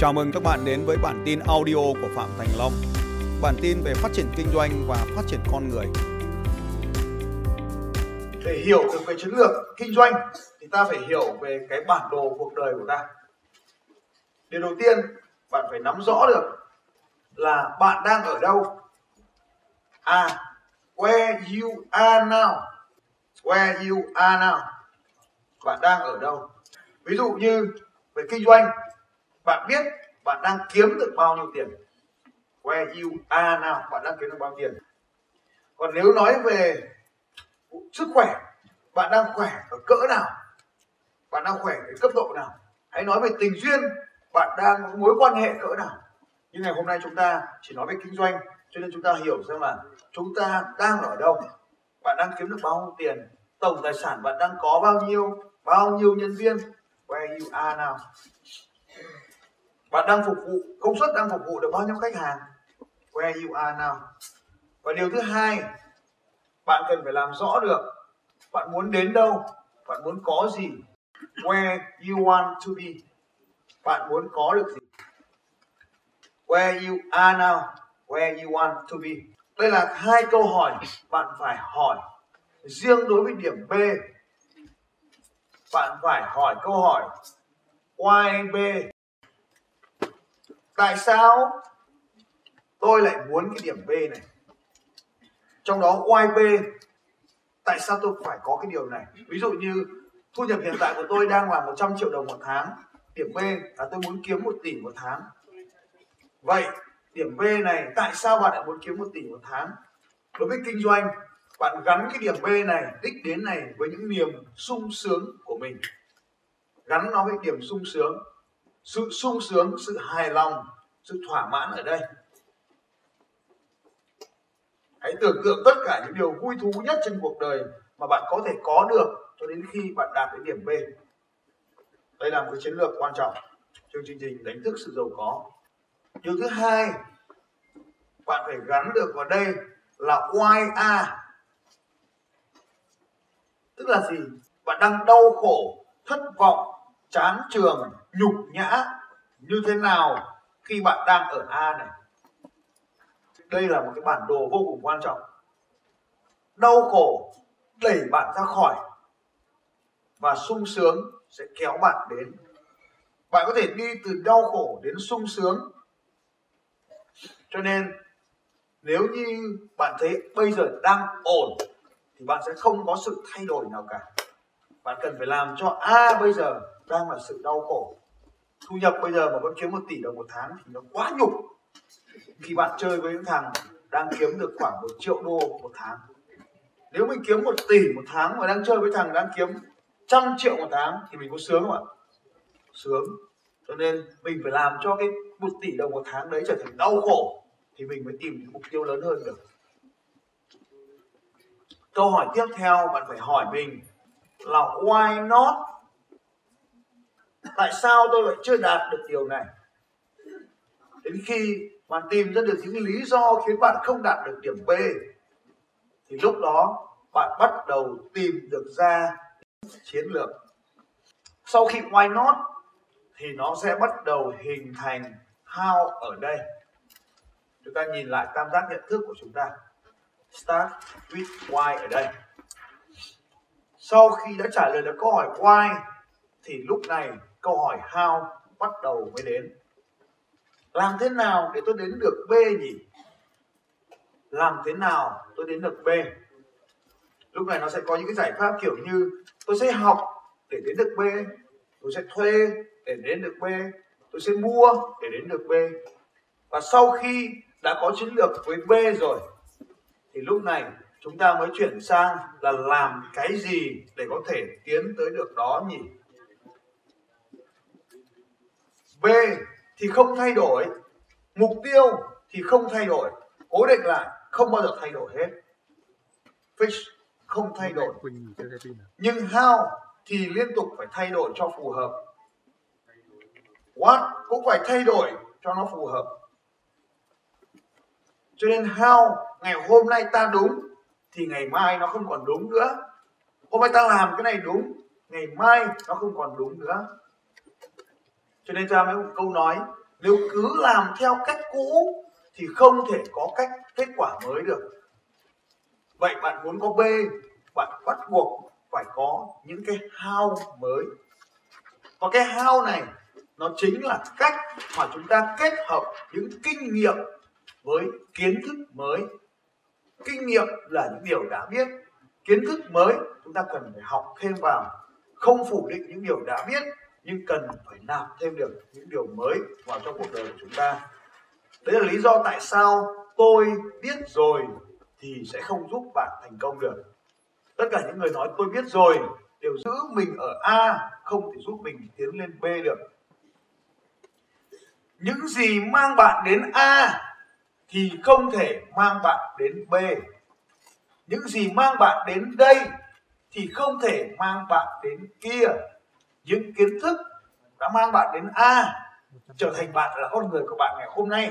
Chào mừng các bạn đến với bản tin audio của Phạm Thành Long. Bản tin về phát triển kinh doanh và phát triển con người. Để hiểu được về chiến lược kinh doanh thì ta phải hiểu về cái bản đồ cuộc đời của ta. Điều đầu tiên bạn phải nắm rõ được là bạn đang ở đâu. À, where you are now. Where you are now. Bạn đang ở đâu? Ví dụ như về kinh doanh bạn biết bạn đang kiếm được bao nhiêu tiền? Where you are now, bạn đang kiếm được bao nhiêu tiền? Còn nếu nói về sức khỏe, bạn đang khỏe ở cỡ nào? Bạn đang khỏe ở cấp độ nào? Hãy nói về tình duyên, bạn đang có mối quan hệ cỡ nào? Nhưng ngày hôm nay chúng ta chỉ nói về kinh doanh, cho nên chúng ta hiểu rằng là chúng ta đang ở đâu. Bạn đang kiếm được bao nhiêu tiền? Tổng tài sản bạn đang có bao nhiêu? Bao nhiêu nhân viên? Where you are now? Bạn đang phục vụ, công suất đang phục vụ được bao nhiêu khách hàng? Where you are now? Và điều thứ hai, bạn cần phải làm rõ được bạn muốn đến đâu, bạn muốn có gì, where you want to be, bạn muốn có được gì. Where you are now, where you want to be. Đây là hai câu hỏi bạn phải hỏi. Riêng đối với điểm B, bạn phải hỏi câu hỏi, why B? Tại sao tôi lại muốn cái điểm B này? Trong đó YB tại sao tôi phải có cái điều này? Ví dụ như thu nhập hiện tại của tôi đang là 100 triệu đồng một tháng. Điểm B là tôi muốn kiếm 1 tỷ một tháng. Vậy, điểm B này, tại sao bạn lại muốn kiếm 1 tỷ một tháng? Đối với kinh doanh, bạn gắn cái điểm B này, đích đến này với những niềm sung sướng của mình. Gắn nó với điểm sung sướng sự sung sướng, sự hài lòng, sự thỏa mãn ở đây. Hãy tưởng tượng tất cả những điều vui thú nhất trên cuộc đời mà bạn có thể có được cho đến khi bạn đạt đến điểm B. Đây là một cái chiến lược quan trọng. Trong chương trình đánh thức sự giàu có. Điều thứ hai, bạn phải gắn được vào đây là why a. Tức là gì? Bạn đang đau khổ, thất vọng chán trường, nhục nhã như thế nào khi bạn đang ở A này? Đây là một cái bản đồ vô cùng quan trọng. Đau khổ đẩy bạn ra khỏi và sung sướng sẽ kéo bạn đến. Bạn có thể đi từ đau khổ đến sung sướng. Cho nên, nếu như bạn thấy bây giờ đang ổn, thì bạn sẽ không có sự thay đổi nào cả. Bạn cần phải làm cho a bây giờ đang là sự đau khổ. Thu nhập bây giờ mà vẫn kiếm một tỷ đồng một tháng thì nó quá nhục. Khi bạn chơi với những thằng đang kiếm được khoảng một triệu đô một tháng. Nếu mình kiếm một tỷ một tháng mà đang chơi với thằng đang kiếm trăm triệu một tháng thì mình có sướng không ạ? Sướng. Cho nên mình phải làm cho cái một tỷ đồng một tháng đấy trở thành đau khổ thì mình mới tìm mục tiêu lớn hơn được. Câu hỏi tiếp theo bạn phải hỏi mình là why not tại sao tôi lại chưa đạt được điều này? Đến khi bạn tìm ra được những lý do khiến bạn không đạt được điểm B, thì lúc đó bạn bắt đầu tìm được ra chiến lược. Sau khi why not, thì nó sẽ bắt đầu hình thành how ở đây. Chúng ta nhìn lại tam giác nhận thức của chúng ta. Start with why ở đây. Sau khi đã trả lời được câu hỏi why, thì lúc này câu hỏi how bắt đầu mới đến. Làm thế nào để tôi đến được B nhỉ? Làm thế nào tôi đến được B? Lúc này nó sẽ có những cái giải pháp kiểu như tôi sẽ học để đến được B, tôi sẽ thuê để đến được B, tôi sẽ mua để đến được B. Và sau khi đã có chiến lược với B rồi, thì lúc này chúng ta mới chuyển sang là làm cái gì để có thể tiến tới được đó nhỉ? Về thì không thay đổi, mục tiêu thì không thay đổi, cố định lại, không bao giờ thay đổi hết. Fix không thay đổi. Nhưng how thì liên tục phải thay đổi cho phù hợp. What cũng phải thay đổi cho nó phù hợp. Cho nên how ngày hôm nay ta đúng thì ngày mai nó không còn đúng nữa. Hôm nay ta làm cái này đúng, ngày mai nó không còn đúng nữa cho nên ra mới một câu nói, nếu cứ làm theo cách cũ thì không thể có cách kết quả mới được. Vậy bạn muốn có b, bạn bắt buộc phải có những cái how mới. Và cái how này, nó chính là cách mà chúng ta kết hợp những kinh nghiệm với kiến thức mới. Kinh nghiệm là những điều đã biết. Kiến thức mới, chúng ta cần phải học thêm vào, không phủ định những điều đã biết nhưng cần phải nạp thêm được những điều mới vào trong cuộc đời của chúng ta. Đấy là lý do tại sao tôi biết rồi thì sẽ không giúp bạn thành công được. Tất cả những người nói tôi biết rồi đều giữ mình ở a, không thể giúp mình tiến lên b được. Những gì mang bạn đến a thì không thể mang bạn đến b. Những gì mang bạn đến đây thì không thể mang bạn đến kia những kiến thức đã mang bạn đến a, trở thành bạn là con người của bạn ngày hôm nay.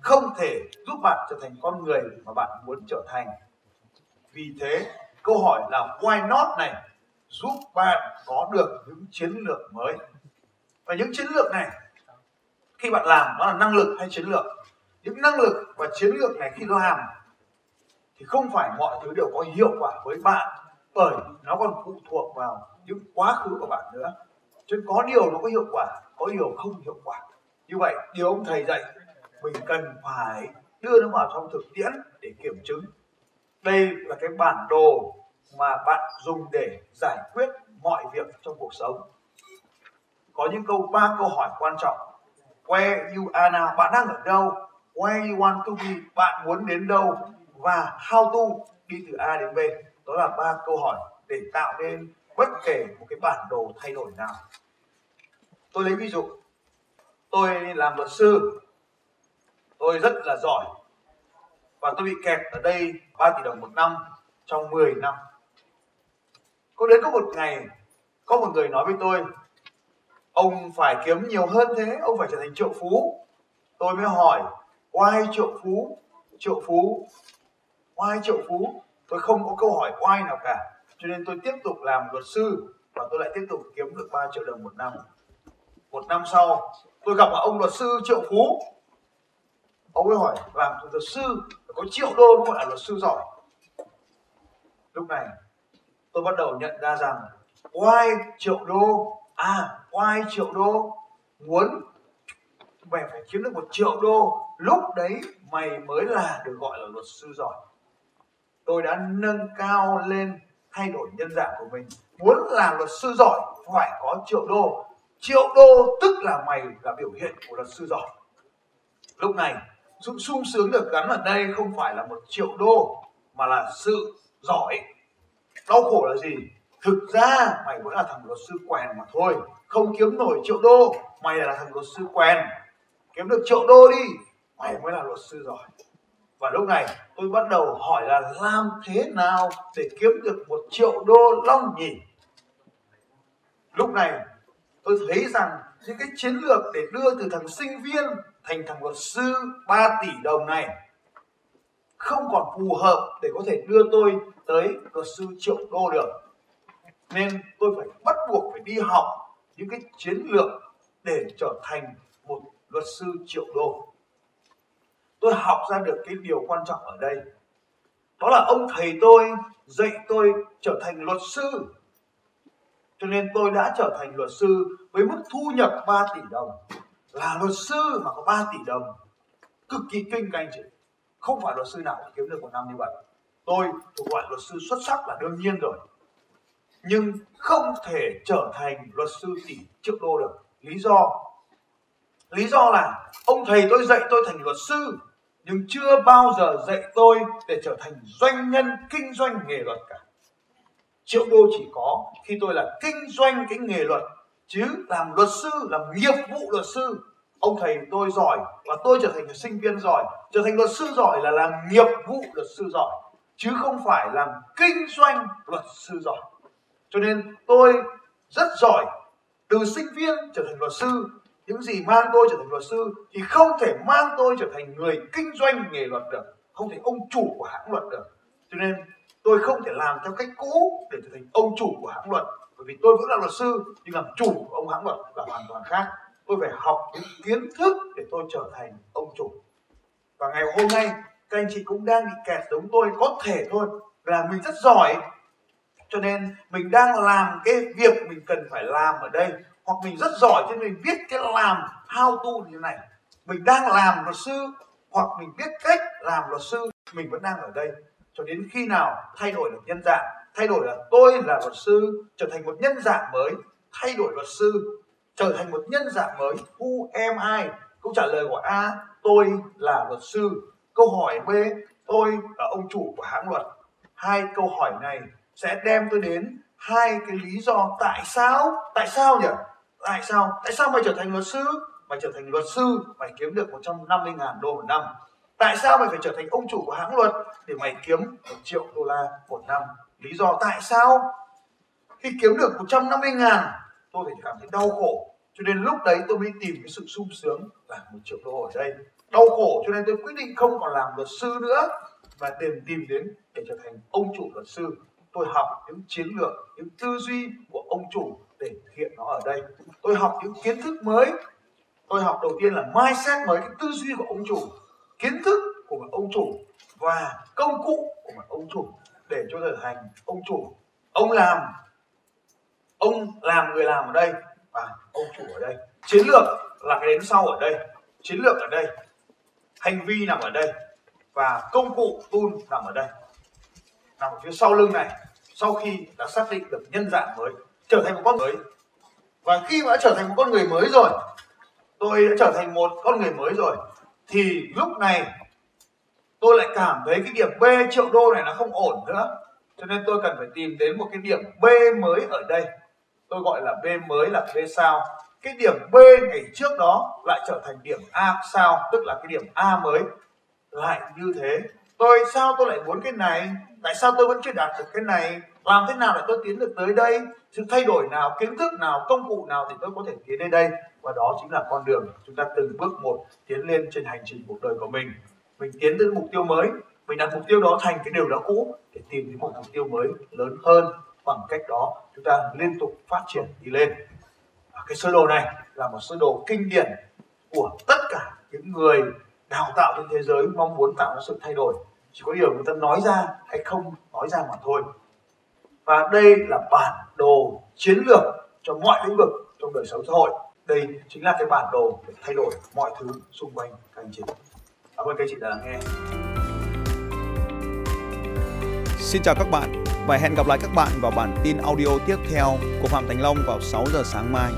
Không thể giúp bạn trở thành con người mà bạn muốn trở thành. Vì thế, câu hỏi là why not này giúp bạn có được những chiến lược mới. Và những chiến lược này, khi bạn làm nó là năng lực hay chiến lược? Những năng lực và chiến lược này khi làm thì không phải mọi thứ đều có hiệu quả với bạn bởi nó còn phụ thuộc vào những quá khứ của bạn nữa. Cho nên có điều nó có hiệu quả, có điều không hiệu quả. Như vậy, điều ông thầy dạy, mình cần phải đưa nó vào trong thực tiễn để kiểm chứng. Đây là cái bản đồ mà bạn dùng để giải quyết mọi việc trong cuộc sống. Có những câu, ba câu hỏi quan trọng. Where you are now bạn đang ở đâu? Where you want to be, bạn muốn đến đâu? Và how to, đi từ a đến b. Đó là ba câu hỏi để tạo nên bất kể một cái bản đồ thay đổi nào. Tôi lấy ví dụ. Tôi làm luật sư. Tôi rất là giỏi. Và tôi bị kẹt ở đây 3 tỷ đồng một năm trong 10 năm. Có đến có một ngày, có một người nói với tôi, ông phải kiếm nhiều hơn thế, ông phải trở thành triệu phú. Tôi mới hỏi oai triệu phú? Triệu phú? Oai triệu phú? Tôi không có câu hỏi oai nào cả cho nên tôi tiếp tục làm luật sư và tôi lại tiếp tục kiếm được 3 triệu đồng một năm. Một năm sau, tôi gặp ông luật sư triệu phú. Ông ấy hỏi, làm luật sư, có triệu đô mới gọi là luật sư giỏi. Lúc này, tôi bắt đầu nhận ra rằng quay triệu đô à quay triệu đô, muốn mày phải kiếm được một triệu đô, lúc đấy mày mới là được gọi là luật sư giỏi. Tôi đã nâng cao lên thay đổi nhân dạng của mình. Muốn làm luật sư giỏi, phải có triệu đô. Triệu đô tức là mày là biểu hiện của luật sư giỏi. Lúc này, sự sung sướng được gắn ở đây không phải là một triệu đô, mà là sự giỏi. Đau khổ là gì? Thực ra, mày vẫn là thằng luật sư quèn mà thôi. Không kiếm nổi triệu đô, mày là thằng luật sư quèn. Kiếm được triệu đô đi, mày mới là luật sư giỏi và lúc này tôi bắt đầu hỏi là làm thế nào để kiếm được một triệu đô long nhỉ? Lúc này tôi thấy rằng những cái chiến lược để đưa từ thằng sinh viên thành thằng luật sư 3 tỷ đồng này không còn phù hợp để có thể đưa tôi tới luật sư triệu đô được. Nên tôi phải bắt buộc phải đi học những cái chiến lược để trở thành một luật sư triệu đô tôi học ra được cái điều quan trọng ở đây. Đó là ông thầy tôi dạy tôi trở thành luật sư. Cho nên tôi đã trở thành luật sư với mức thu nhập 3 tỷ đồng. Là luật sư mà có 3 tỷ đồng. Cực kỳ kinh các anh chị. Không phải luật sư nào cũng kiếm được một năm như vậy. Tôi thuộc loại luật sư xuất sắc là đương nhiên rồi. Nhưng không thể trở thành luật sư tỷ triệu đô được. Lý do. Lý do là ông thầy tôi dạy tôi thành luật sư nhưng chưa bao giờ dạy tôi để trở thành doanh nhân, kinh doanh nghề luật cả. Triệu đô chỉ có khi tôi là kinh doanh cái nghề luật, chứ làm luật sư, làm nghiệp vụ luật sư. Ông thầy tôi giỏi và tôi trở thành sinh viên giỏi. Trở thành luật sư giỏi là làm nghiệp vụ luật sư giỏi, chứ không phải làm kinh doanh luật sư giỏi. Cho nên tôi rất giỏi từ sinh viên trở thành luật sư những gì mang tôi trở thành luật sư thì không thể mang tôi trở thành người kinh doanh nghề luật được. Không thể ông chủ của hãng luật được. Cho nên tôi không thể làm theo cách cũ để trở thành ông chủ của hãng luật. Bởi vì tôi vẫn là luật sư, nhưng làm chủ của ông hãng luật là hoàn toàn khác. Tôi phải học những kiến thức để tôi trở thành ông chủ. Và ngày hôm nay, các anh chị cũng đang bị kẹt giống tôi, có thể thôi. Là mình rất giỏi cho nên mình đang làm cái việc mình cần phải làm ở đây, hoặc mình rất giỏi cho nên mình biết cái làm how to như này. Mình đang làm luật sư, hoặc mình biết cách làm luật sư, mình vẫn đang ở đây. Cho đến khi nào thay đổi được nhân dạng, thay đổi là tôi là luật sư, trở thành một nhân dạng mới, thay đổi luật sư, trở thành một nhân dạng mới, who am I? Câu trả lời của A, tôi là luật sư. Câu hỏi B, tôi là ông chủ của hãng luật. Hai câu hỏi này sẽ đem tôi đến hai cái lý do tại sao tại sao nhỉ? Tại sao? Tại sao mày trở thành luật sư? Mày trở thành luật sư, mày kiếm được 150 ngàn đô một năm. Tại sao mày phải trở thành ông chủ của hãng luật để mày kiếm một triệu đô la một năm? Lý do tại sao? Khi kiếm được 150 ngàn, tôi phải cảm thấy đau khổ. Cho nên lúc đấy tôi mới tìm cái sự sung sướng là một triệu đô ở đây. Đau khổ, cho nên tôi quyết định không còn làm luật sư nữa và tìm tìm đến để trở thành ông chủ luật sư tôi học những chiến lược, những tư duy của ông chủ để thực hiện nó ở đây. Tôi học những kiến thức mới. Tôi học đầu tiên là mindset mới, cái tư duy của ông chủ, kiến thức của một ông chủ và công cụ của một ông chủ để cho trở thành ông chủ. Ông làm ông làm người làm ở đây và ông chủ ở đây. Chiến lược là cái đến sau ở đây. Chiến lược ở đây, hành vi nằm ở đây và công cụ tool nằm ở đây nằm ở phía sau lưng này, sau khi đã xác định được nhân dạng mới, trở thành một con mới. Và khi mà đã trở thành một con người mới rồi, tôi đã trở thành một con người mới rồi, thì lúc này tôi lại cảm thấy cái điểm B triệu đô này nó không ổn nữa. Cho nên tôi cần phải tìm đến một cái điểm B mới ở đây. Tôi gọi là B mới là B sao. Cái điểm B ngày trước đó lại trở thành điểm A sao, tức là cái điểm A mới. Lại như thế. Tôi, sao tôi lại muốn cái này? Tại sao tôi vẫn chưa đạt được cái này? Làm thế nào để tôi tiến được tới đây? Sự thay đổi nào, kiến thức nào, công cụ nào thì tôi có thể tiến đến đây? Và đó chính là con đường chúng ta từng bước một tiến lên trên hành trình cuộc đời của mình. Mình tiến đến mục tiêu mới. Mình đặt mục tiêu đó thành cái điều đó cũ để tìm đến một mục tiêu mới lớn hơn. Bằng cách đó, chúng ta liên tục phát triển đi lên. Và cái sơ đồ này là một sơ đồ kinh điển của tất cả những người đào tạo trên thế giới mong muốn tạo ra sự thay đổi chỉ có điều người ta nói ra hay không nói ra mà thôi. Và đây là bản đồ chiến lược cho mọi lĩnh vực trong đời sống xã hội. Đây chính là cái bản đồ để thay đổi mọi thứ xung quanh các anh chị. Cảm ơn các anh chị đã lắng nghe. Xin chào các bạn và hẹn gặp lại các bạn vào bản tin audio tiếp theo của Phạm Thành Long vào 6 giờ sáng mai.